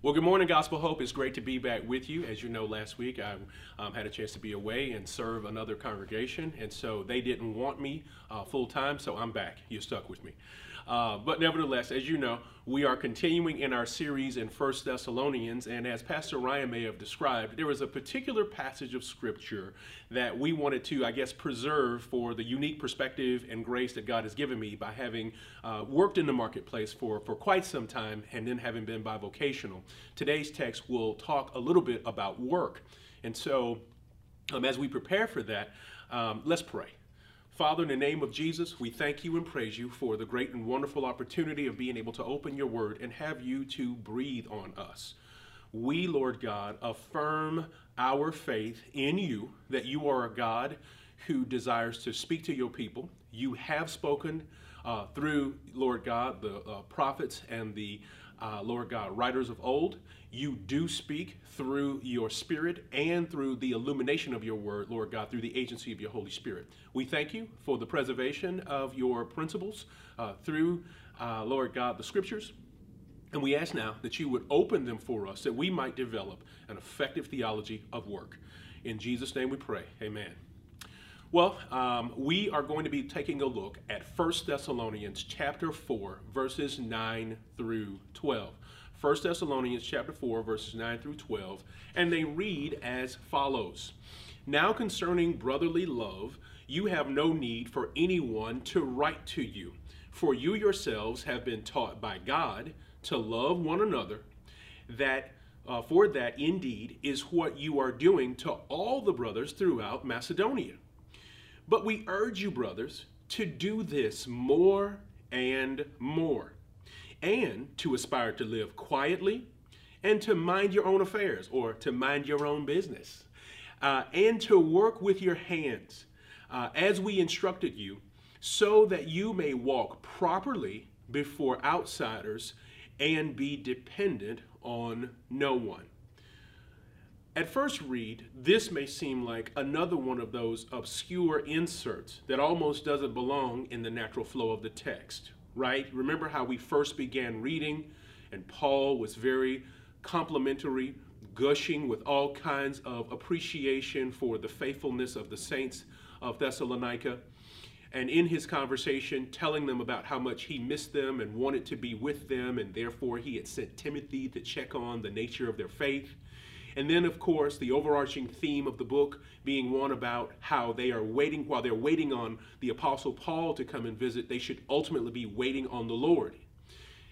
Well, good morning, Gospel Hope. It's great to be back with you. As you know, last week I um, had a chance to be away and serve another congregation, and so they didn't want me uh, full time, so I'm back. You're stuck with me. Uh, but nevertheless, as you know, we are continuing in our series in First Thessalonians, and as Pastor Ryan may have described, there was a particular passage of Scripture that we wanted to, I guess, preserve for the unique perspective and grace that God has given me by having uh, worked in the marketplace for, for quite some time and then having been bivocational. Today's text will talk a little bit about work. And so, um, as we prepare for that, um, let's pray. Father, in the name of Jesus, we thank you and praise you for the great and wonderful opportunity of being able to open your word and have you to breathe on us. We, Lord God, affirm our faith in you that you are a God who desires to speak to your people. You have spoken uh, through, Lord God, the uh, prophets and the uh, Lord God, writers of old. You do speak through your spirit and through the illumination of your word, Lord God, through the agency of your Holy Spirit. We thank you for the preservation of your principles uh, through, uh, Lord God, the scriptures. And we ask now that you would open them for us that we might develop an effective theology of work. In Jesus' name we pray. Amen. Well, um, we are going to be taking a look at 1 Thessalonians chapter 4, verses 9 through 12. 1 Thessalonians chapter 4, verses 9 through 12, and they read as follows Now concerning brotherly love, you have no need for anyone to write to you, for you yourselves have been taught by God to love one another, that uh, for that indeed is what you are doing to all the brothers throughout Macedonia. But we urge you, brothers, to do this more and more, and to aspire to live quietly, and to mind your own affairs, or to mind your own business, uh, and to work with your hands, uh, as we instructed you, so that you may walk properly before outsiders and be dependent on no one. At first read, this may seem like another one of those obscure inserts that almost doesn't belong in the natural flow of the text, right? Remember how we first began reading, and Paul was very complimentary, gushing with all kinds of appreciation for the faithfulness of the saints of Thessalonica. And in his conversation, telling them about how much he missed them and wanted to be with them, and therefore he had sent Timothy to check on the nature of their faith. And then, of course, the overarching theme of the book being one about how they are waiting, while they're waiting on the Apostle Paul to come and visit, they should ultimately be waiting on the Lord.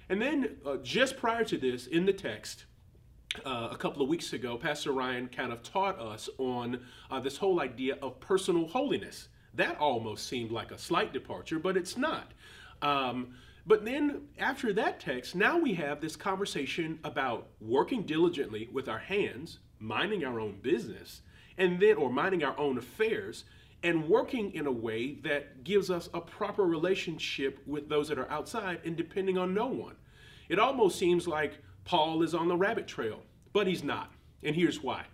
And then, uh, just prior to this, in the text, uh, a couple of weeks ago, Pastor Ryan kind of taught us on uh, this whole idea of personal holiness. That almost seemed like a slight departure, but it's not. Um, but then after that text, now we have this conversation about working diligently with our hands, minding our own business, and then, or minding our own affairs, and working in a way that gives us a proper relationship with those that are outside and depending on no one. It almost seems like Paul is on the rabbit trail, but he's not. And here's why.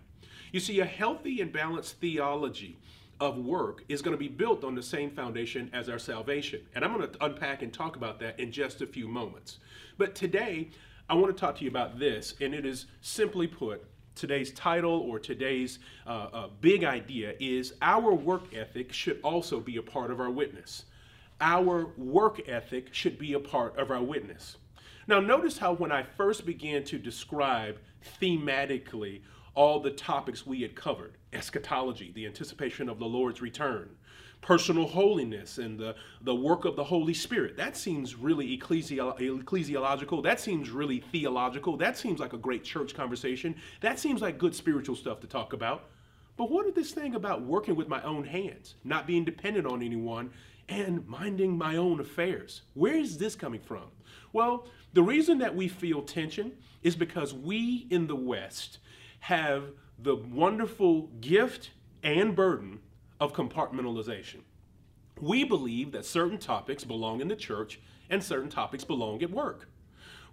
You see, a healthy and balanced theology of work is going to be built on the same foundation as our salvation. And I'm going to unpack and talk about that in just a few moments. But today, I want to talk to you about this, and it is simply put today's title or today's uh, uh, big idea is our work ethic should also be a part of our witness. Our work ethic should be a part of our witness. Now, notice how when I first began to describe thematically all the topics we had covered eschatology, the anticipation of the Lord's return, personal holiness, and the, the work of the Holy Spirit. That seems really ecclesiolo- ecclesiological. That seems really theological. That seems like a great church conversation. That seems like good spiritual stuff to talk about. But what is this thing about working with my own hands, not being dependent on anyone, and minding my own affairs? Where is this coming from? Well, the reason that we feel tension is because we in the West have the wonderful gift and burden of compartmentalization. We believe that certain topics belong in the church and certain topics belong at work.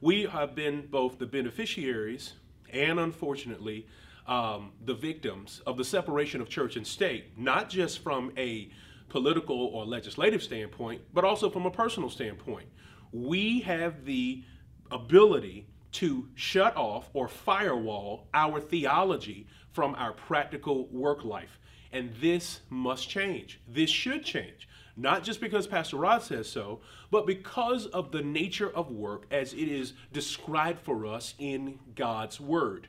We have been both the beneficiaries and, unfortunately, um, the victims of the separation of church and state, not just from a political or legislative standpoint, but also from a personal standpoint. We have the ability to shut off or firewall our theology from our practical work life. And this must change. This should change. Not just because Pastor Rod says so, but because of the nature of work as it is described for us in God's Word.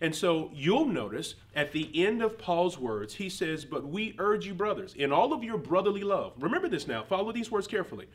And so you'll notice at the end of Paul's words, he says, But we urge you, brothers, in all of your brotherly love. Remember this now, follow these words carefully.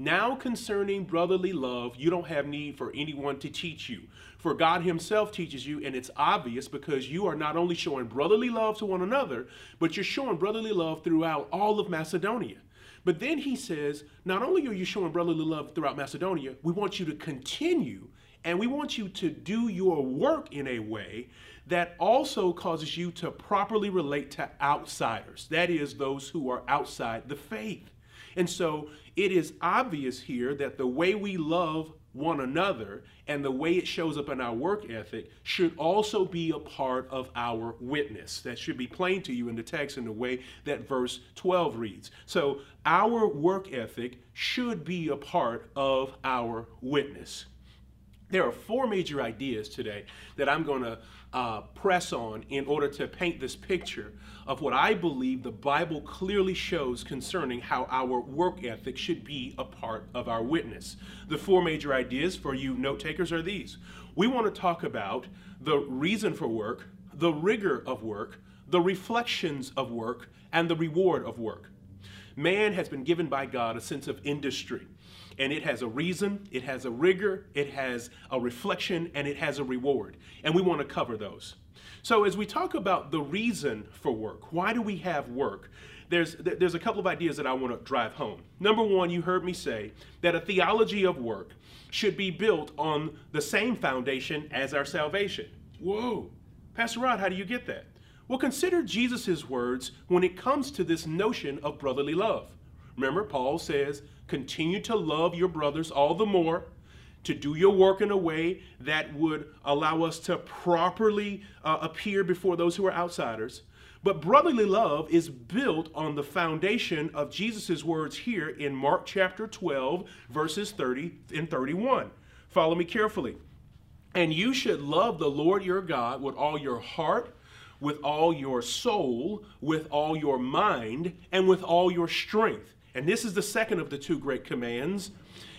Now, concerning brotherly love, you don't have need for anyone to teach you. For God Himself teaches you, and it's obvious because you are not only showing brotherly love to one another, but you're showing brotherly love throughout all of Macedonia. But then He says, not only are you showing brotherly love throughout Macedonia, we want you to continue, and we want you to do your work in a way that also causes you to properly relate to outsiders, that is, those who are outside the faith. And so it is obvious here that the way we love one another and the way it shows up in our work ethic should also be a part of our witness. That should be plain to you in the text in the way that verse 12 reads. So, our work ethic should be a part of our witness. There are four major ideas today that I'm going to uh, press on in order to paint this picture of what I believe the Bible clearly shows concerning how our work ethic should be a part of our witness. The four major ideas for you note takers are these. We want to talk about the reason for work, the rigor of work, the reflections of work, and the reward of work. Man has been given by God a sense of industry and it has a reason, it has a rigor, it has a reflection, and it has a reward. And we want to cover those. So, as we talk about the reason for work, why do we have work? There's, there's a couple of ideas that I want to drive home. Number one, you heard me say that a theology of work should be built on the same foundation as our salvation. Whoa, Pastor Rod, how do you get that? Well, consider Jesus' words when it comes to this notion of brotherly love. Remember, Paul says, continue to love your brothers all the more, to do your work in a way that would allow us to properly uh, appear before those who are outsiders. But brotherly love is built on the foundation of Jesus' words here in Mark chapter 12, verses 30 and 31. Follow me carefully. And you should love the Lord your God with all your heart, with all your soul, with all your mind, and with all your strength. And this is the second of the two great commands.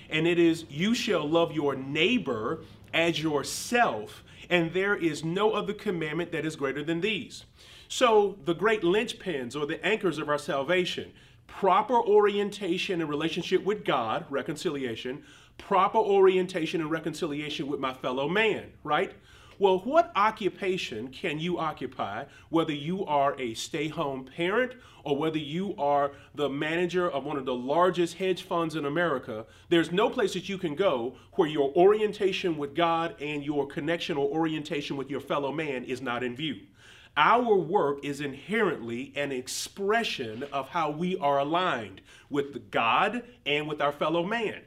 And it is, You shall love your neighbor as yourself. And there is no other commandment that is greater than these. So, the great linchpins or the anchors of our salvation proper orientation and relationship with God, reconciliation, proper orientation and reconciliation with my fellow man, right? Well, what occupation can you occupy, whether you are a stay home parent or whether you are the manager of one of the largest hedge funds in America? There's no place that you can go where your orientation with God and your connection or orientation with your fellow man is not in view. Our work is inherently an expression of how we are aligned with God and with our fellow man.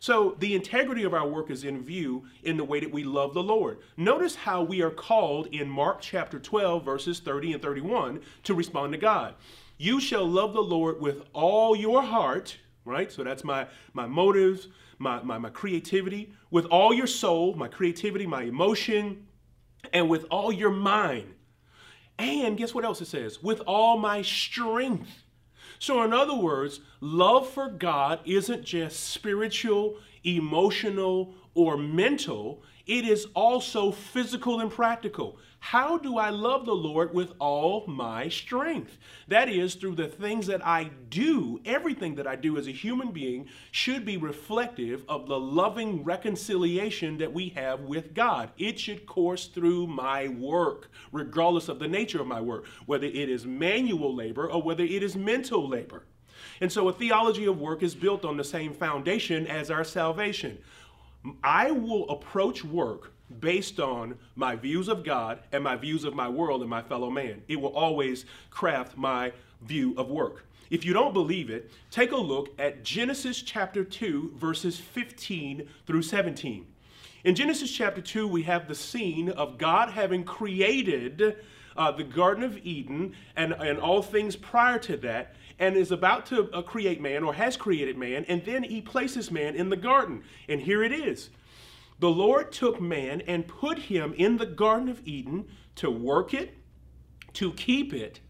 So the integrity of our work is in view in the way that we love the Lord. Notice how we are called in Mark chapter 12, verses 30 and 31 to respond to God. You shall love the Lord with all your heart, right? So that's my, my motives, my, my, my creativity, with all your soul, my creativity, my emotion, and with all your mind. And guess what else it says? With all my strength. So, in other words, love for God isn't just spiritual, emotional, or mental, it is also physical and practical. How do I love the Lord with all my strength? That is, through the things that I do, everything that I do as a human being should be reflective of the loving reconciliation that we have with God. It should course through my work, regardless of the nature of my work, whether it is manual labor or whether it is mental labor. And so a theology of work is built on the same foundation as our salvation. I will approach work based on my views of God and my views of my world and my fellow man. It will always craft my view of work. If you don't believe it, take a look at Genesis chapter 2, verses 15 through 17. In Genesis chapter 2, we have the scene of God having created uh, the Garden of Eden and, and all things prior to that, and is about to uh, create man or has created man, and then he places man in the garden. And here it is The Lord took man and put him in the Garden of Eden to work it, to keep it.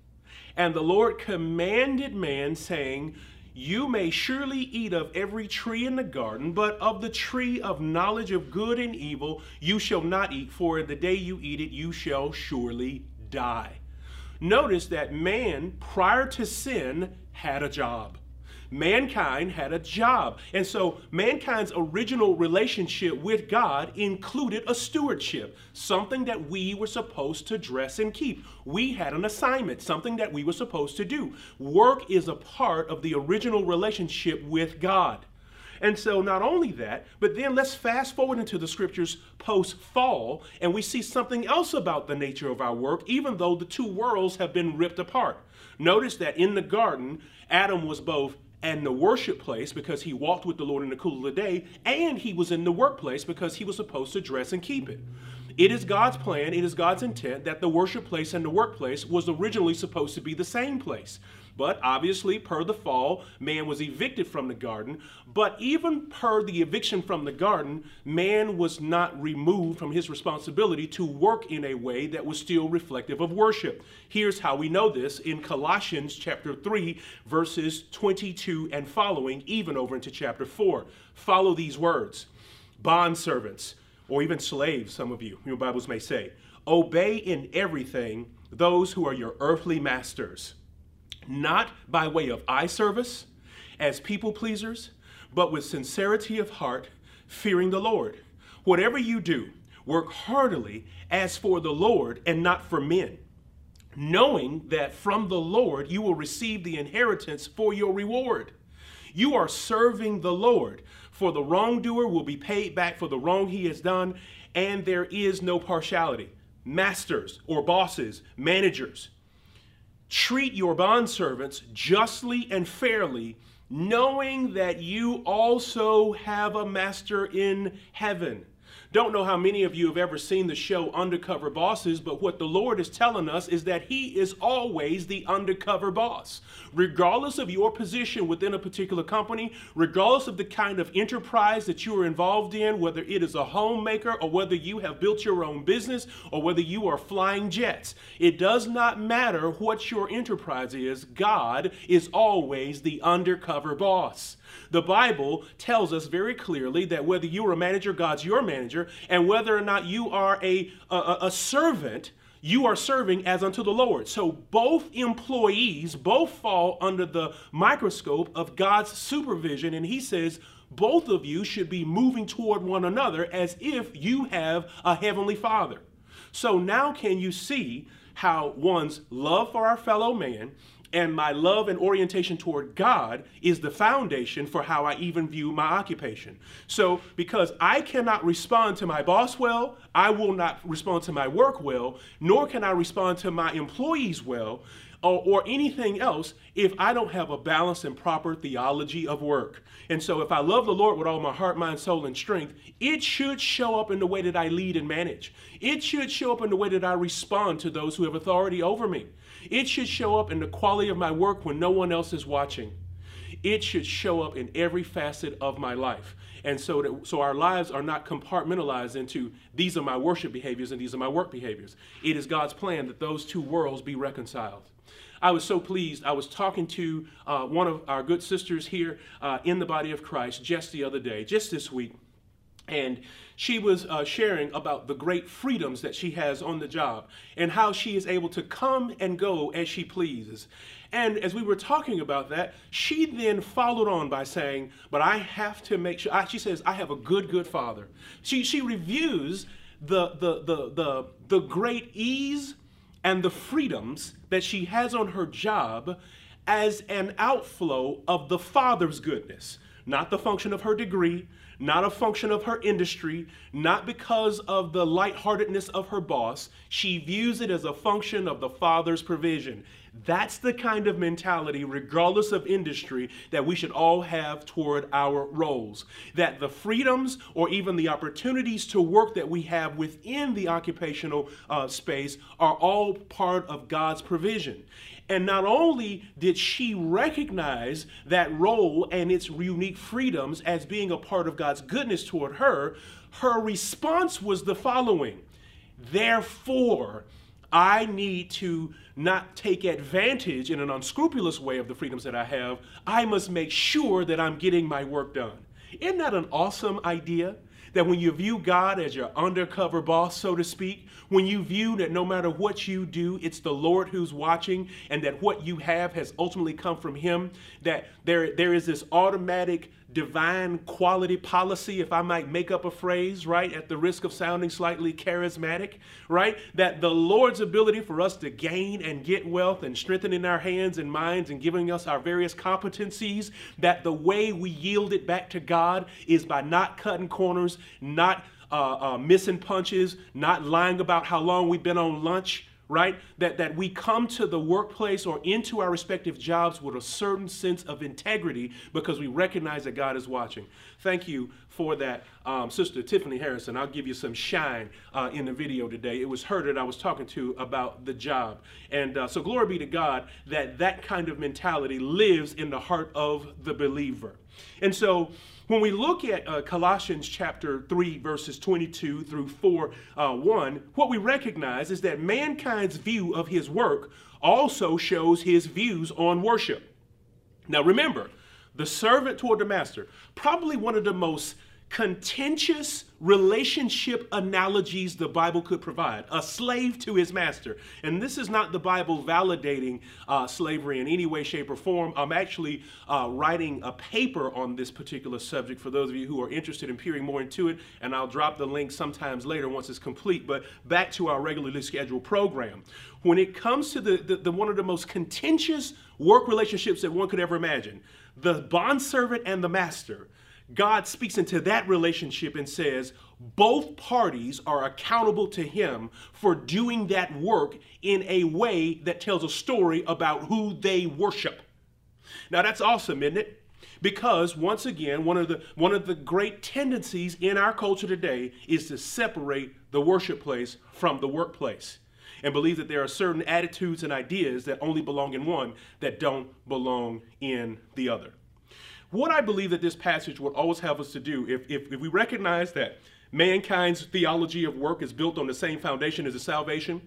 And the Lord commanded man, saying, You may surely eat of every tree in the garden, but of the tree of knowledge of good and evil you shall not eat, for the day you eat it you shall surely die. Notice that man, prior to sin, had a job mankind had a job. And so mankind's original relationship with God included a stewardship, something that we were supposed to dress and keep. We had an assignment, something that we were supposed to do. Work is a part of the original relationship with God. And so, not only that, but then let's fast forward into the scriptures post fall, and we see something else about the nature of our work, even though the two worlds have been ripped apart. Notice that in the garden, Adam was both and the worship place because he walked with the Lord in the cool of the day, and he was in the workplace because he was supposed to dress and keep it. It is God's plan, it is God's intent that the worship place and the workplace was originally supposed to be the same place. But obviously, per the fall, man was evicted from the garden. But even per the eviction from the garden, man was not removed from his responsibility to work in a way that was still reflective of worship. Here's how we know this in Colossians chapter 3, verses 22 and following, even over into chapter 4. Follow these words Bondservants, or even slaves, some of you, your Bibles may say, obey in everything those who are your earthly masters not by way of eye service as people pleasers, but with sincerity of heart, fearing the Lord. Whatever you do, work heartily as for the Lord and not for men, knowing that from the Lord you will receive the inheritance for your reward. You are serving the Lord, for the wrongdoer will be paid back for the wrong he has done, and there is no partiality. Masters or bosses, managers, treat your bondservants justly and fairly, knowing that you also have a master in heaven. Don't know how many of you have ever seen the show Undercover Bosses, but what the Lord is telling us is that He is always the undercover boss. Regardless of your position within a particular company, regardless of the kind of enterprise that you are involved in, whether it is a homemaker or whether you have built your own business or whether you are flying jets, it does not matter what your enterprise is, God is always the undercover boss. The Bible tells us very clearly that whether you are a manager, God's your manager, and whether or not you are a, a, a servant, you are serving as unto the Lord. So both employees both fall under the microscope of God's supervision. And he says, both of you should be moving toward one another as if you have a heavenly father. So now can you see how one's love for our fellow man and my love and orientation toward God is the foundation for how I even view my occupation. So, because I cannot respond to my boss well, I will not respond to my work well, nor can I respond to my employees well, or, or, anything else if I don't have a balanced and proper theology of work. And so, if I love the Lord with all my heart, mind, soul, and strength, it should show up in the way that I lead and manage. It should show up in the way that I respond to those who have authority over me. It should show up in the quality of my work when no one else is watching. It should show up in every facet of my life. And so that so our lives are not compartmentalized into these are my worship behaviors and these are my work behaviors. It is God's plan that those two worlds be reconciled. I was so pleased. I was talking to uh, one of our good sisters here uh, in the body of Christ just the other day, just this week. And she was uh, sharing about the great freedoms that she has on the job and how she is able to come and go as she pleases. And as we were talking about that, she then followed on by saying, But I have to make sure, she says, I have a good, good father. She, she reviews the, the, the, the, the great ease and the freedoms that she has on her job as an outflow of the father's goodness, not the function of her degree, not a function of her industry, not because of the lightheartedness of her boss. She views it as a function of the Father's provision. That's the kind of mentality, regardless of industry, that we should all have toward our roles. That the freedoms or even the opportunities to work that we have within the occupational uh, space are all part of God's provision. And not only did she recognize that role and its unique freedoms as being a part of God's goodness toward her, her response was the following Therefore, I need to not take advantage in an unscrupulous way of the freedoms that I have. I must make sure that I'm getting my work done. Isn't that an awesome idea? That when you view God as your undercover boss, so to speak, when you view that no matter what you do, it's the Lord who's watching, and that what you have has ultimately come from Him, that there, there is this automatic divine quality policy, if I might make up a phrase, right, at the risk of sounding slightly charismatic, right? That the Lord's ability for us to gain and get wealth and strengthening our hands and minds and giving us our various competencies, that the way we yield it back to God is by not cutting corners, not uh, uh, missing punches, not lying about how long we've been on lunch, right? That, that we come to the workplace or into our respective jobs with a certain sense of integrity because we recognize that God is watching. Thank you for that, um, Sister Tiffany Harrison. I'll give you some shine uh, in the video today. It was her that I was talking to about the job. And uh, so, glory be to God that that kind of mentality lives in the heart of the believer. And so, when we look at uh, Colossians chapter 3, verses 22 through 4, uh, 1, what we recognize is that mankind's view of his work also shows his views on worship. Now remember, the servant toward the master, probably one of the most contentious relationship analogies the Bible could provide. A slave to his master. And this is not the Bible validating uh, slavery in any way, shape, or form. I'm actually uh, writing a paper on this particular subject for those of you who are interested in peering more into it. And I'll drop the link sometimes later once it's complete. But back to our regularly scheduled program. When it comes to the, the, the one of the most contentious work relationships that one could ever imagine, the bondservant and the master, God speaks into that relationship and says, both parties are accountable to him for doing that work in a way that tells a story about who they worship. Now that's awesome, isn't it? Because once again, one of the one of the great tendencies in our culture today is to separate the worship place from the workplace and believe that there are certain attitudes and ideas that only belong in one that don't belong in the other. What I believe that this passage would always have us to do, if, if, if we recognize that mankind's theology of work is built on the same foundation as the salvation,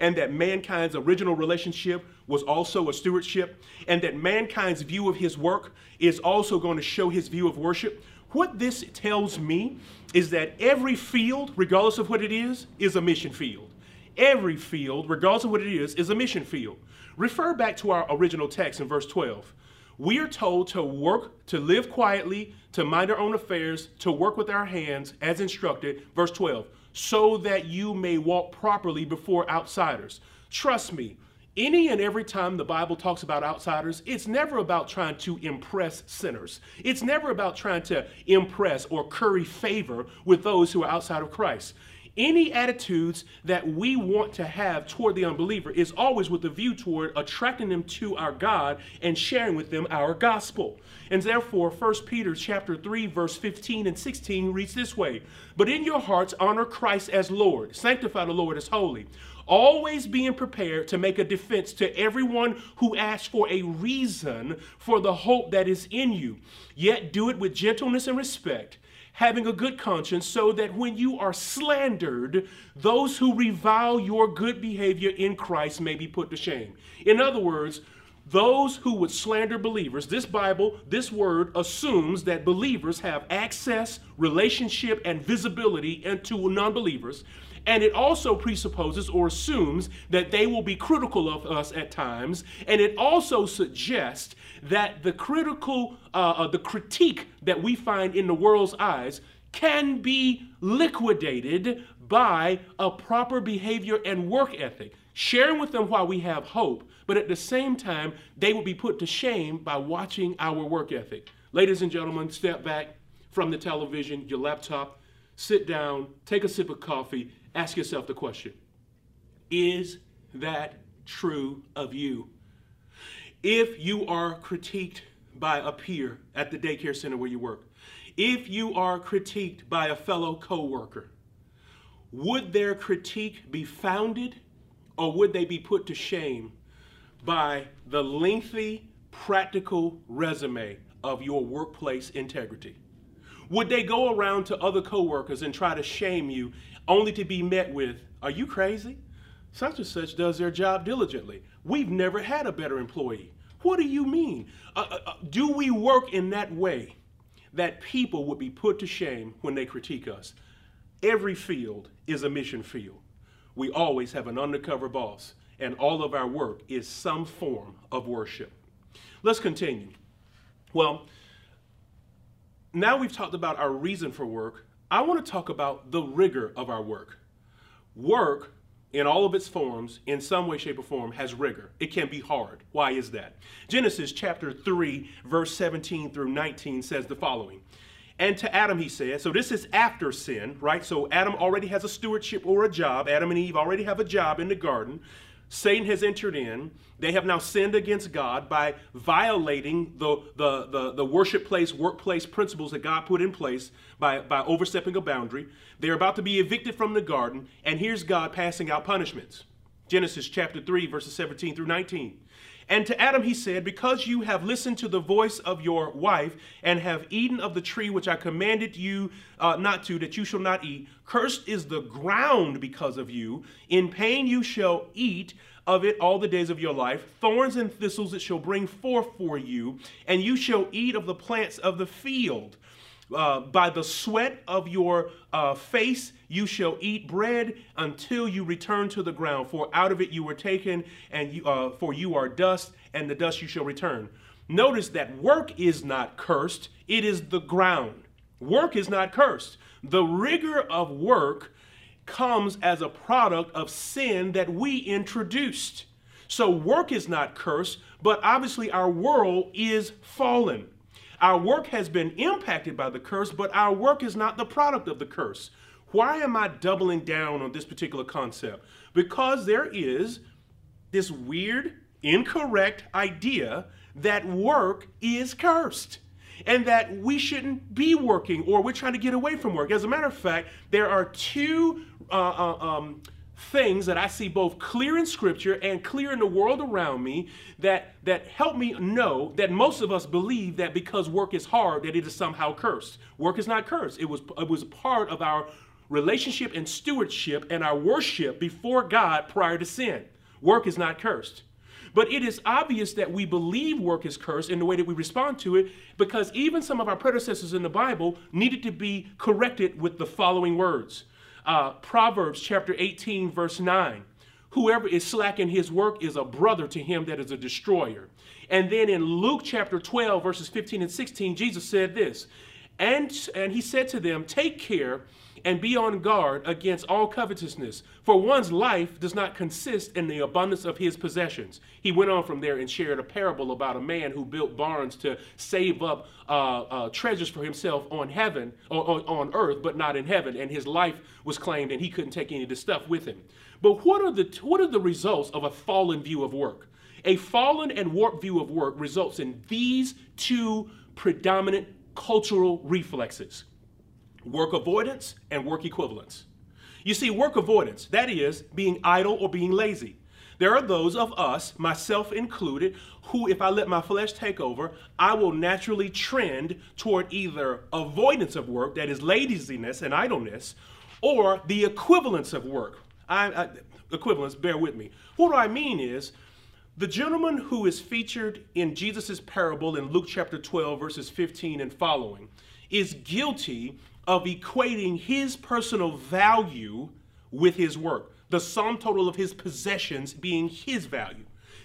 and that mankind's original relationship was also a stewardship, and that mankind's view of his work is also going to show his view of worship. What this tells me is that every field, regardless of what it is, is a mission field. Every field, regardless of what it is, is a mission field. Refer back to our original text in verse 12 we are told to work, to live quietly, to mind our own affairs, to work with our hands as instructed. Verse 12, so that you may walk properly before outsiders. Trust me, any and every time the Bible talks about outsiders, it's never about trying to impress sinners. It's never about trying to impress or curry favor with those who are outside of Christ any attitudes that we want to have toward the unbeliever is always with a view toward attracting them to our God and sharing with them our gospel. And therefore, 1 Peter chapter 3, verse 15 and 16 reads this way: But in your hearts honor Christ as Lord, sanctify the Lord as holy, always being prepared to make a defense to everyone who asks for a reason for the hope that is in you. Yet do it with gentleness and respect having a good conscience, so that when you are slandered, those who revile your good behavior in Christ may be put to shame. In other words, those who would slander believers, this Bible, this word assumes that believers have access, relationship, and visibility into non believers. And it also presupposes or assumes that they will be critical of us at times. And it also suggests that the critical, uh, uh, the critique that we find in the world's eyes can be liquidated by a proper behavior and work ethic. Sharing with them why we have hope, but at the same time, they will be put to shame by watching our work ethic. Ladies and gentlemen, step back from the television, your laptop, sit down, take a sip of coffee, ask yourself the question Is that true of you? If you are critiqued by a peer at the daycare center where you work, if you are critiqued by a fellow coworker, would their critique be founded or would they be put to shame by the lengthy, practical resume of your workplace integrity? Would they go around to other coworkers and try to shame you only to be met with, Are you crazy? Such and such does their job diligently. We've never had a better employee. What do you mean? Uh, uh, uh do we work in that way that people would be put to shame when they critique us? Every field is a mission field. We always have an undercover boss, and all of our work is some form of worship. Let's continue. Well, now we've talked about our reason for work. I want to talk about the rigor of our work. Work, in all of its forms, in some way, shape, or form, has rigor. It can be hard. Why is that? Genesis chapter 3, verse 17 through 19 says the following. And to Adam, he said, so this is after sin, right? So Adam already has a stewardship or a job. Adam and Eve already have a job in the garden. Satan has entered in. They have now sinned against God by violating the, the, the, the, worship place, workplace principles that God put in place by, by overstepping a boundary. They're about to be evicted from the garden, and here's God passing out punishments. Genesis chapter 3, verses 17 through 19. And to Adam he said, Because you have listened to the voice of your wife, and have eaten of the tree which I commanded you uh, not to, that you shall not eat, cursed is the ground because of you. In pain you shall eat of it all the days of your life. Thorns and thistles it shall bring forth for you, and you shall eat of the plants of the field. Uh, by the sweat of your uh, face you shall eat bread until you return to the ground, for out of it you were taken, and you, uh, for you are dust, and the dust you shall return. Notice that work is not cursed, it is the ground. Work is not cursed. The rigor of work comes as a product of sin that we introduced. So work is not cursed, but obviously our world is fallen. Our work has been impacted by the curse, but our work is not the product of the curse. Why am I doubling down on this particular concept? Because there is this weird, incorrect idea that work is cursed and that we shouldn't be working or we're trying to get away from work. As a matter of fact, there are two uh, uh, um, things that I see both clear in scripture and clear in the world around me that, that help me know that most of us believe that because work is hard, that it is somehow cursed. Work is not cursed. It was, it was part of our relationship and stewardship and our worship before God prior to sin. Work is not cursed. But it is obvious that we believe work is cursed in the way that we respond to it because even some of our predecessors in the Bible needed to be corrected with the following words uh, Proverbs chapter 18, verse 9. Whoever is slack in his work is a brother to him that is a destroyer. And then in Luke chapter 12, verses 15 and 16, Jesus said this. And, and he said to them, Take care and be on guard against all covetousness, for one's life does not consist in the abundance of his possessions. He went on from there and shared a parable about a man who built barns to save up uh, uh, treasures for himself on heaven or, or on earth, but not in heaven. And his life was claimed, and he couldn't take any of the stuff with him. But what are the what are the results of a fallen view of work? A fallen and warped view of work results in these two predominant cultural reflexes work avoidance and work equivalence. You see, work avoidance, that is, being idle or being lazy. There are those of us, myself included, who, if I let my flesh take over, I will naturally trend toward either avoidance of work, that is laziness and idleness, or the equivalence of work. I, I, equivalence, bear with me. What I mean is, the gentleman who is featured in Jesus' parable in Luke chapter 12, verses 15 and following, is guilty of equating his personal value with his work, the sum total of his possessions being his value.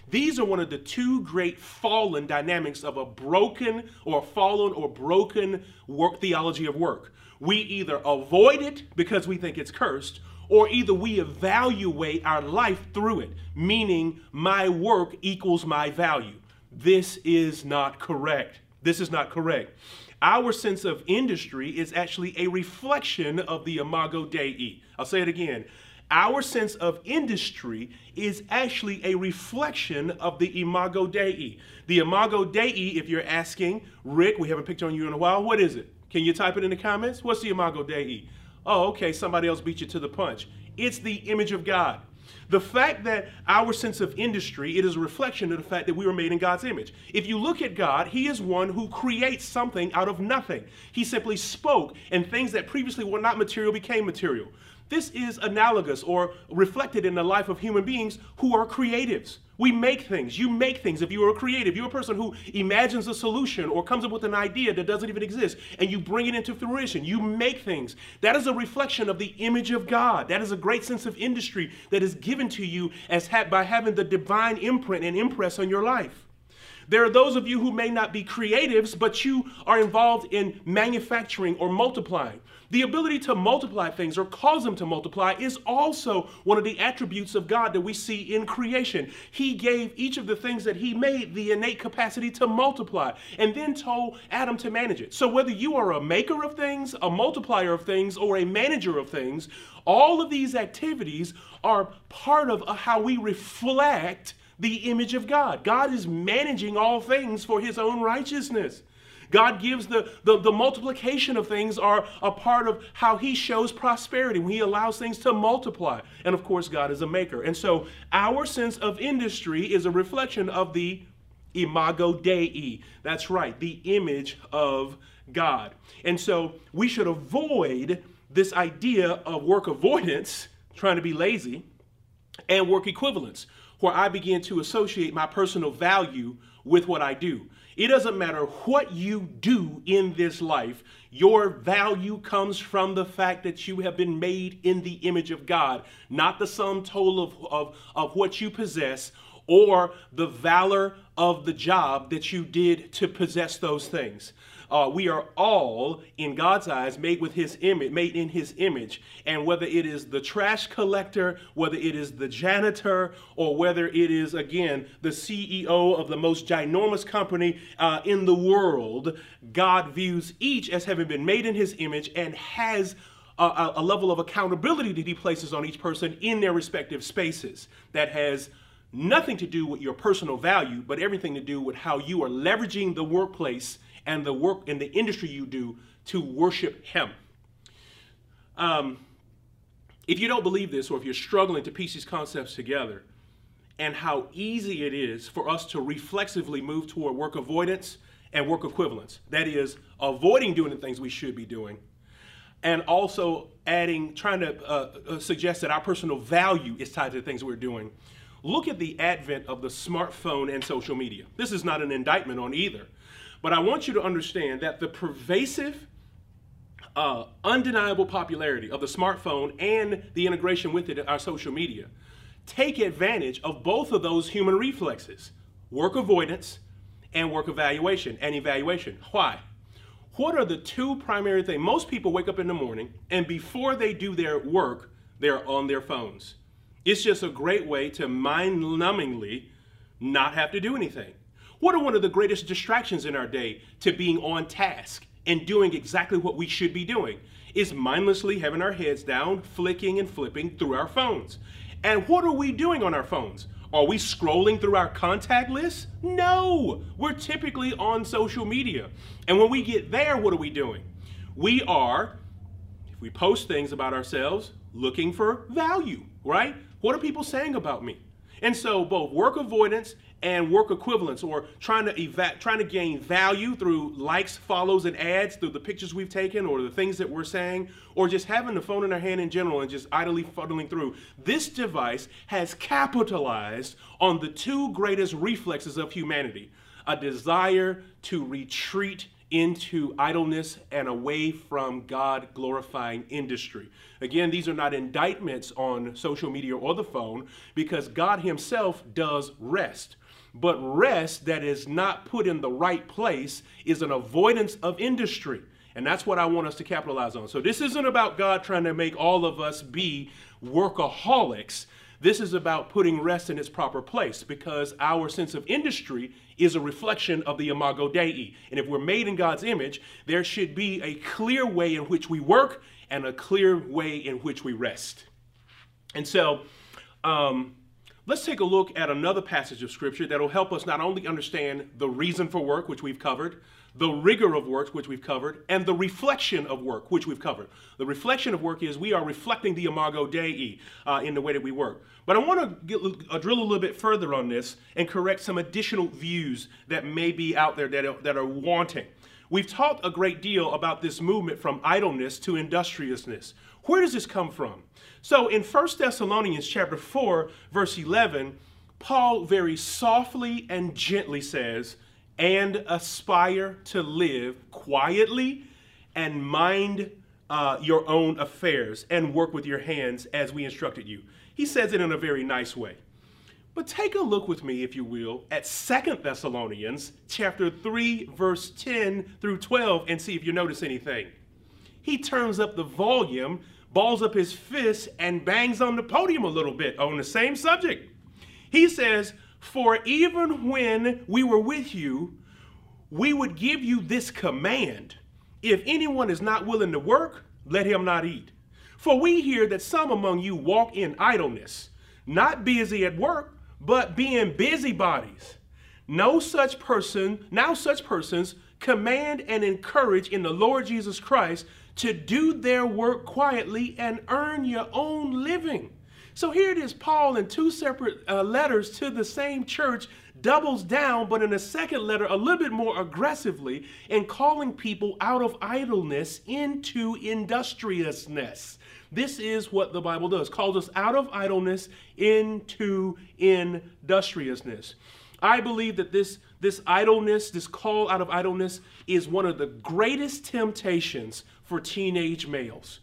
These are one of the two great fallen dynamics of a broken or fallen or broken work theology of work. We either avoid it because we think it's cursed, or either we evaluate our life through it, meaning my work equals my value. This is not correct. This is not correct. Our sense of industry is actually a reflection of the imago Dei. I'll say it again. Our sense of industry is actually a reflection of the imago Dei. The imago Dei, if you're asking, Rick, we haven't picked on you in a while, what is it? Can you type it in the comments? What's the imago Dei? Oh, okay, somebody else beat you to the punch. It's the image of God. The fact that our sense of industry, it is a reflection of the fact that we were made in God's image. If you look at God, He is one who creates something out of nothing. He simply spoke, and things that previously were not material became material. This is analogous or reflected in the life of human beings who are creatives. We make things. You make things. If you are a creative, you're a person who imagines a solution or comes up with an idea that doesn't even exist and you bring it into fruition. You make things. That is a reflection of the image of God. That is a great sense of industry that is given to you as ha- by having the divine imprint and impress on your life. There are those of you who may not be creatives, but you are involved in manufacturing or multiplying. The ability to multiply things or cause them to multiply is also one of the attributes of God that we see in creation. He gave each of the things that He made the innate capacity to multiply and then told Adam to manage it. So, whether you are a maker of things, a multiplier of things, or a manager of things, all of these activities are part of how we reflect the image of God. God is managing all things for his own righteousness. God gives the, the, the, multiplication of things are a part of how he shows prosperity when he allows things to multiply. And of course, God is a maker. And so our sense of industry is a reflection of the imago Dei. That's right, the image of God. And so we should avoid this idea of work avoidance, trying to be lazy, and work equivalence where I begin to associate my personal value with what I do. It doesn't matter what you do in this life, your value comes from the fact that you have been made in the image of God, not the sum total of, of, of what you possess or the valor of the job that you did to possess those things. Uh, we are all, in God's eyes, made with His image, made in His image. And whether it is the trash collector, whether it is the janitor, or whether it is again the CEO of the most ginormous company uh, in the world, God views each as having been made in His image and has a, a level of accountability that He places on each person in their respective spaces that has nothing to do with your personal value, but everything to do with how you are leveraging the workplace and the work and the industry you do to worship Him. Um, if you don't believe this, or if you're struggling to piece these concepts together, and how easy it is for us to reflexively move toward work avoidance and work equivalence, that is, avoiding doing the things we should be doing, and also adding, trying to uh, uh, suggest that our personal value is tied to the things we're doing. Look at the advent of the smartphone and social media. This is not an indictment on either. But I want you to understand that the pervasive, uh, undeniable popularity of the smartphone and the integration with it, our social media, take advantage of both of those human reflexes work avoidance and work evaluation and evaluation. Why? What are the two primary things? Most people wake up in the morning and before they do their work, they're on their phones. It's just a great way to mind numbingly not have to do anything. What are one of the greatest distractions in our day to being on task and doing exactly what we should be doing? Is mindlessly having our heads down, flicking and flipping through our phones. And what are we doing on our phones? Are we scrolling through our contact list? No, we're typically on social media. And when we get there, what are we doing? We are, if we post things about ourselves, looking for value, right? What are people saying about me? And so both work avoidance and work equivalence or trying to eva- trying to gain value through likes, follows, and ads through the pictures we've taken or the things that we're saying, or just having the phone in our hand in general and just idly fuddling through. This device has capitalized on the two greatest reflexes of humanity a desire to retreat into idleness and away from God glorifying industry. Again, these are not indictments on social media or the phone because God Himself does rest. But rest that is not put in the right place is an avoidance of industry. And that's what I want us to capitalize on. So this isn't about God trying to make all of us be workaholics. This is about putting rest in its proper place because our sense of industry is a reflection of the imago Dei. And if we're made in God's image, there should be a clear way in which we work and a clear way in which we rest. And so, um, let's take a look at another passage of Scripture that will help us not only understand the reason for work, which we've covered, the rigor of work, which we've covered, and the reflection of work, which we've covered. The reflection of work is we are reflecting the Imago Dei uh, in the way that we work. But I want to uh, drill a little bit further on this and correct some additional views that may be out there that are, that are wanting. We've talked a great deal about this movement from idleness to industriousness. Where does this come from? So in 1 Thessalonians chapter 4, verse 11, Paul very softly and gently says, and aspire to live quietly and mind uh, your own affairs and work with your hands as we instructed you. He says it in a very nice way. But take a look with me, if you will, at Second Thessalonians chapter 3, verse 10 through 12, and see if you notice anything. He turns up the volume, balls up his fist, and bangs on the podium a little bit on the same subject. He says, For even when we were with you, we would give you this command If anyone is not willing to work, let him not eat. For we hear that some among you walk in idleness, not busy at work, but being busybodies. No such person, now such persons command and encourage in the Lord Jesus Christ to do their work quietly and earn your own living. So here it is, Paul in two separate uh, letters to the same church doubles down, but in a second letter, a little bit more aggressively, in calling people out of idleness into industriousness. This is what the Bible does, calls us out of idleness into industriousness. I believe that this, this idleness, this call out of idleness, is one of the greatest temptations for teenage males.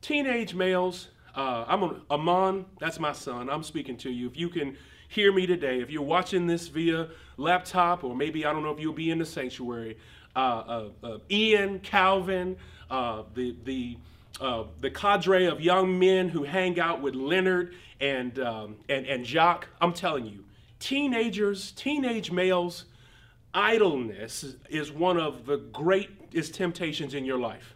Teenage males, uh, I'm a, Amon, that's my son. I'm speaking to you. If you can hear me today, if you're watching this via laptop, or maybe I don't know if you'll be in the sanctuary, uh, uh, uh Ian, Calvin, uh, the the uh, the cadre of young men who hang out with Leonard and um, and and Jacques, I'm telling you, teenagers, teenage males, idleness is one of the greatest temptations in your life.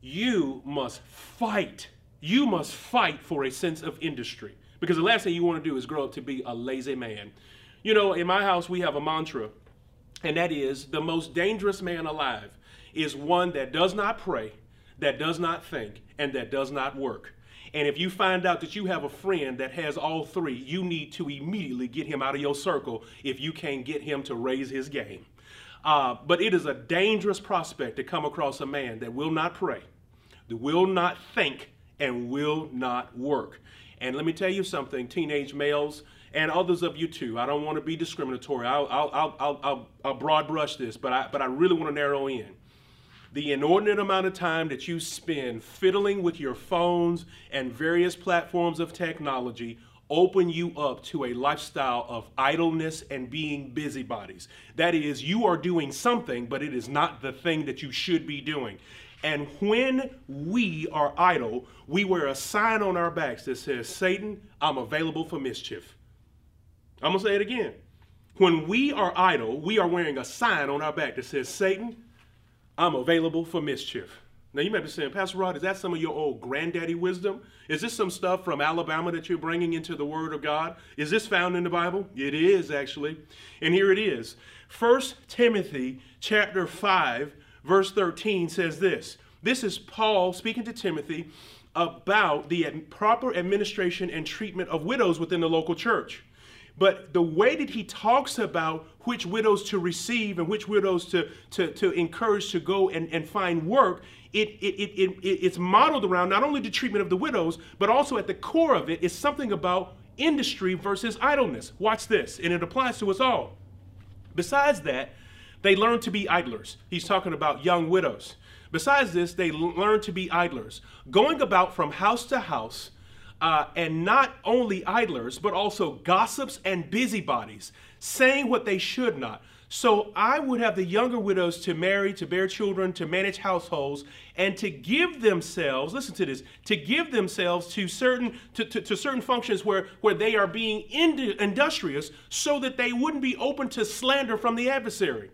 You must fight. You must fight for a sense of industry. Because the last thing you want to do is grow up to be a lazy man. You know, in my house, we have a mantra, and that is the most dangerous man alive is one that does not pray, that does not think, and that does not work. And if you find out that you have a friend that has all three, you need to immediately get him out of your circle if you can't get him to raise his game. Uh, but it is a dangerous prospect to come across a man that will not pray, that will not think, and will not work. And let me tell you something, teenage males and others of you too. I don't want to be discriminatory. I'll, I'll, I'll, I'll, I'll broad brush this, but I, but I really want to narrow in. The inordinate amount of time that you spend fiddling with your phones and various platforms of technology open you up to a lifestyle of idleness and being busybodies. That is, you are doing something, but it is not the thing that you should be doing. And when we are idle, we wear a sign on our backs that says, Satan, I'm available for mischief. I'm going to say it again. When we are idle, we are wearing a sign on our back that says, Satan, I'm available for mischief. Now, you might be saying, Pastor Rod, is that some of your old granddaddy wisdom? Is this some stuff from Alabama that you're bringing into the Word of God? Is this found in the Bible? It is, actually. And here it is. 1 Timothy chapter 5, verse 13 says this this is Paul speaking to Timothy about the proper administration and treatment of widows within the local church. But the way that he talks about which widows to receive and which widows to, to, to encourage to go and, and find work, it, it, it, it, it's modeled around not only the treatment of the widows, but also at the core of it is something about industry versus idleness. Watch this, and it applies to us all. Besides that, they learn to be idlers. He's talking about young widows. Besides this, they learn to be idlers, going about from house to house, uh, and not only idlers, but also gossips and busybodies, saying what they should not. So I would have the younger widows to marry, to bear children, to manage households, and to give themselves, listen to this, to give themselves to certain to, to, to certain functions where, where they are being industrious so that they wouldn't be open to slander from the adversary.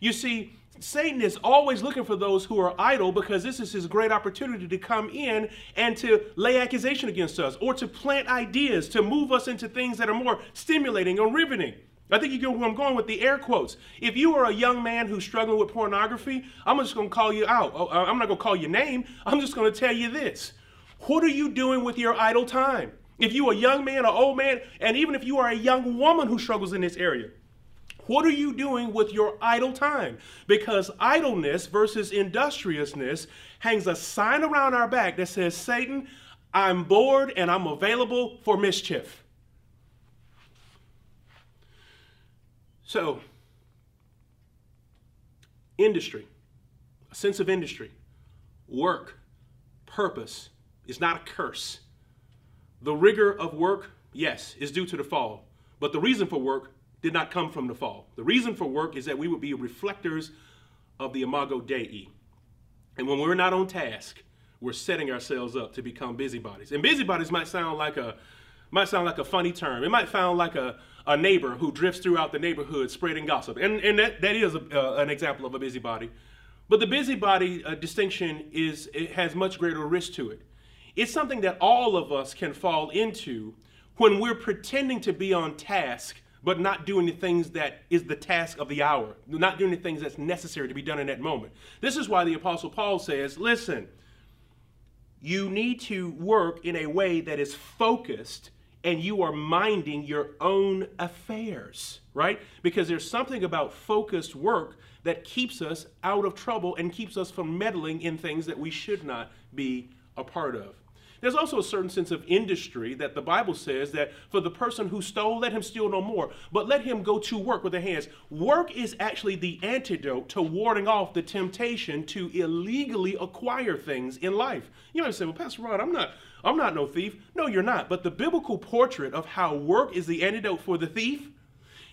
You see, Satan is always looking for those who are idle because this is his great opportunity to come in and to lay accusation against us or to plant ideas to move us into things that are more stimulating or riveting. I think you get where I'm going with the air quotes. If you are a young man who's struggling with pornography, I'm just going to call you out. Oh, uh, I'm not going to call your name. I'm just going to tell you this. What are you doing with your idle time? If you are a young man or old man, and even if you are a young woman who struggles in this area, what are you doing with your idle time? Because idleness versus industriousness hangs a sign around our back that says, Satan, I'm bored and I'm available for mischief. So, industry, a sense of industry, work, purpose is not a curse. The rigor of work, yes, is due to the fall, but the reason for work did not come from the fall. The reason for work is that we would be reflectors of the imago Dei. And when we're not on task, we're setting ourselves up to become busybodies. And busybodies might sound like a might sound like a funny term. It might sound like a, a neighbor who drifts throughout the neighborhood spreading gossip. And, and that, that is a, uh, an example of a busybody. But the busybody uh, distinction is it has much greater risk to it. It's something that all of us can fall into when we're pretending to be on task but not doing the things that is the task of the hour, not doing the things that's necessary to be done in that moment. This is why the Apostle Paul says, listen, you need to work in a way that is focused and you are minding your own affairs, right? Because there's something about focused work that keeps us out of trouble and keeps us from meddling in things that we should not be a part of. There's also a certain sense of industry that the Bible says that for the person who stole, let him steal no more, but let him go to work with their hands. Work is actually the antidote to warding off the temptation to illegally acquire things in life. You might say, well, Pastor Rod, I'm not I'm not no thief. No, you're not. But the biblical portrait of how work is the antidote for the thief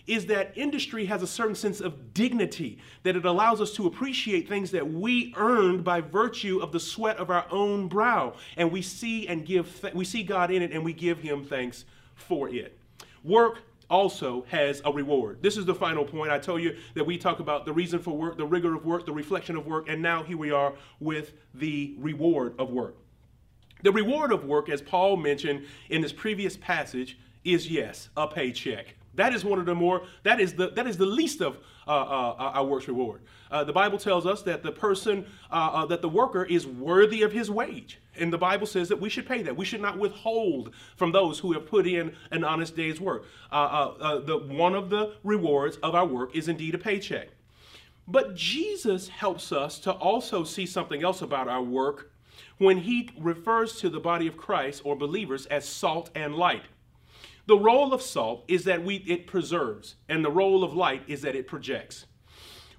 is that industry has a certain sense of dignity, that it allows us to appreciate things that we earned by virtue of the sweat of our own brow. And we see and give, th- we see God in it and we give him thanks for it. Work also has a reward. This is the final point. I told you that we talk about the reason for work, the rigor of work, the reflection of work, and now here we are with the reward of work. The reward of work, as Paul mentioned in this previous passage, is yes, a paycheck. That is one of the more, that is the, that is the least of uh, uh, uh our work's reward. Uh, the Bible tells us that the person, uh, uh, that the worker is worthy of his wage. And the Bible says that we should pay that. We should not withhold from those who have put in an honest day's work. the, one of the rewards of our work is indeed a paycheck. But Jesus helps us to also see something else about our work when he refers to the body of Christ or believers as salt and light. The role of salt is that we, it preserves, and the role of light is that it projects.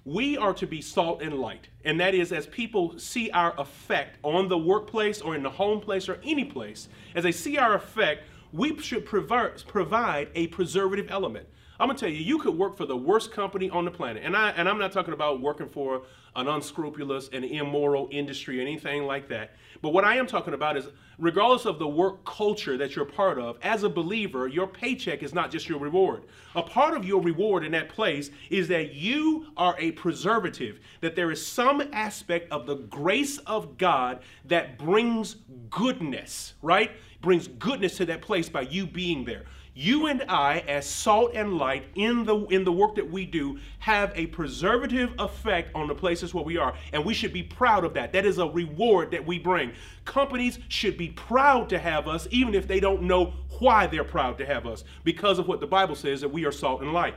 We are to be salt and light, and that is as people see our effect on the workplace or in the home place or any place, as they see our effect, we should provide a preservative element. I'm gonna tell you, you could work for the worst company on the planet, and I and I'm not talking about working for an unscrupulous and immoral industry or anything like that. But what I am talking about is, regardless of the work culture that you're part of, as a believer, your paycheck is not just your reward. A part of your reward in that place is that you are a preservative, that there is some aspect of the grace of God that brings goodness, right? Brings goodness to that place by you being there you and I, as salt and light in the in the work that we do, have a preservative effect on the places where we are, and we should be proud of that. That is a reward that we bring. Companies should be proud to have us, even if they don't know why they're proud to have us, because of what the Bible says that we are salt and light.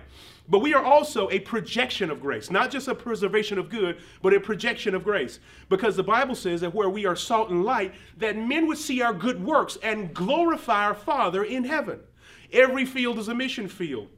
But we are also a projection of grace, not just a preservation of good, but a projection of grace. Because the Bible says that where we are salt and light, that men would see our good works and glorify our Father in heaven. Every field is a mission field.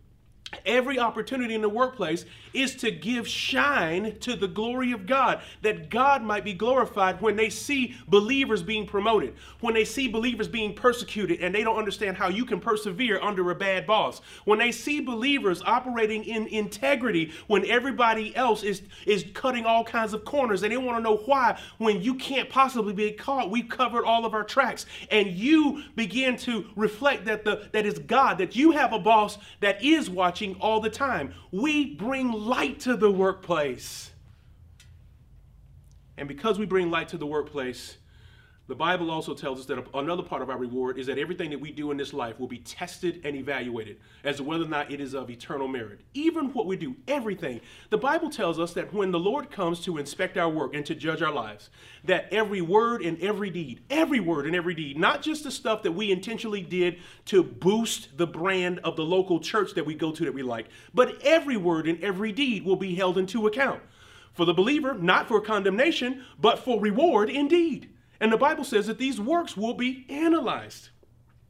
Every opportunity in the workplace is to give shine to the glory of God, that God might be glorified when they see believers being promoted, when they see believers being persecuted and they don't understand how you can persevere under a bad boss, when they see believers operating in integrity when everybody else is, is cutting all kinds of corners and they want to know why when you can't possibly be caught. We've covered all of our tracks and you begin to reflect that the that is God, that you have a boss that is watching all the time. We bring light to the workplace. And because we bring light to the workplace, The Bible also tells us that another part of our reward is that everything that we do in this life will be tested and evaluated as to whether or not it is of eternal merit. Even what we do, everything. The Bible tells us that when the Lord comes to inspect our work and to judge our lives, that every word and every deed, every word and every deed, not just the stuff that we intentionally did to boost the brand of the local church that we go to that we like, but every word and every deed will be held into account. For the believer, not for condemnation, but for reward indeed. And the Bible says that these works will be analyzed.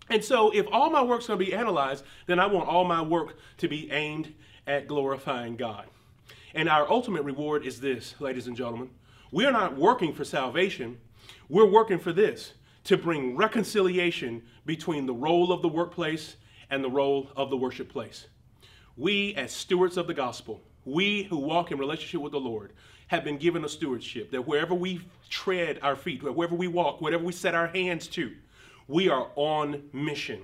And so, if all my work's are going to be analyzed, then I want all my work to be aimed at glorifying God. And our ultimate reward is this, ladies and gentlemen. We are not working for salvation, we're working for this to bring reconciliation between the role of the workplace and the role of the worship place. We, as stewards of the gospel, we who walk in relationship with the Lord, have been given a stewardship that wherever we tread our feet, wherever we walk, whatever we set our hands to, we are on mission.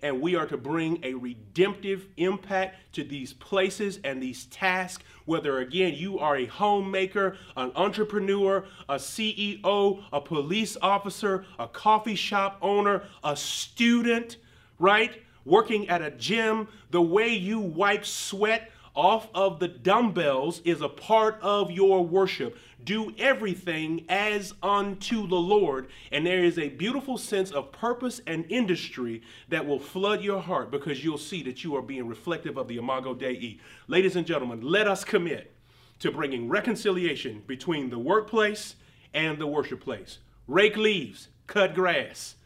And we are to bring a redemptive impact to these places and these tasks, whether again you are a homemaker, an entrepreneur, a CEO, a police officer, a coffee shop owner, a student, right? Working at a gym, the way you wipe sweat off of the dumbbells is a part of your worship. Do everything as unto the Lord. And there is a beautiful sense of purpose and industry that will flood your heart because you'll see that you are being reflective of the Imago Dei. Ladies and gentlemen, let us commit to bringing reconciliation between the workplace and the worship place. Rake leaves, cut grass,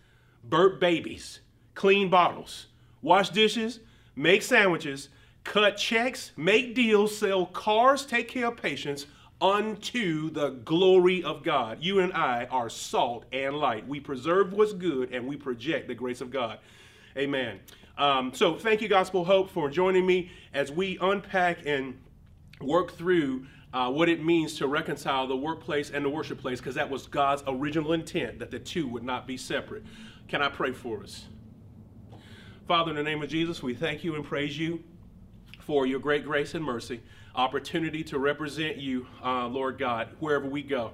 burp babies, clean bottles, wash dishes, make sandwiches, cut checks, make deals, sell cars, take care of patients unto the glory of God. You and I are salt and light. We preserve what's good and we project the grace of God. Amen. Um, so thank you, Gospel Hope, for joining me as we unpack and work through uh, what it means to reconcile the workplace and the worship place, because that was God's original intent that the two would not be separate. Can I pray for us? Father, in the name of Jesus, we thank you and praise you for your great grace and mercy, opportunity to represent you, uh, Lord God, wherever we go.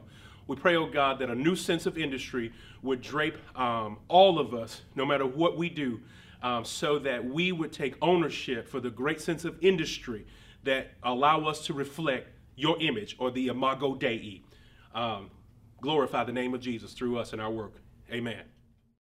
We pray, oh God, that a new sense of industry would drape um, all of us, no matter what we do, um, so that we would take ownership for the great sense of industry that allow us to reflect your image or the imago Dei. Um, glorify the name of Jesus through us in our work. Amen.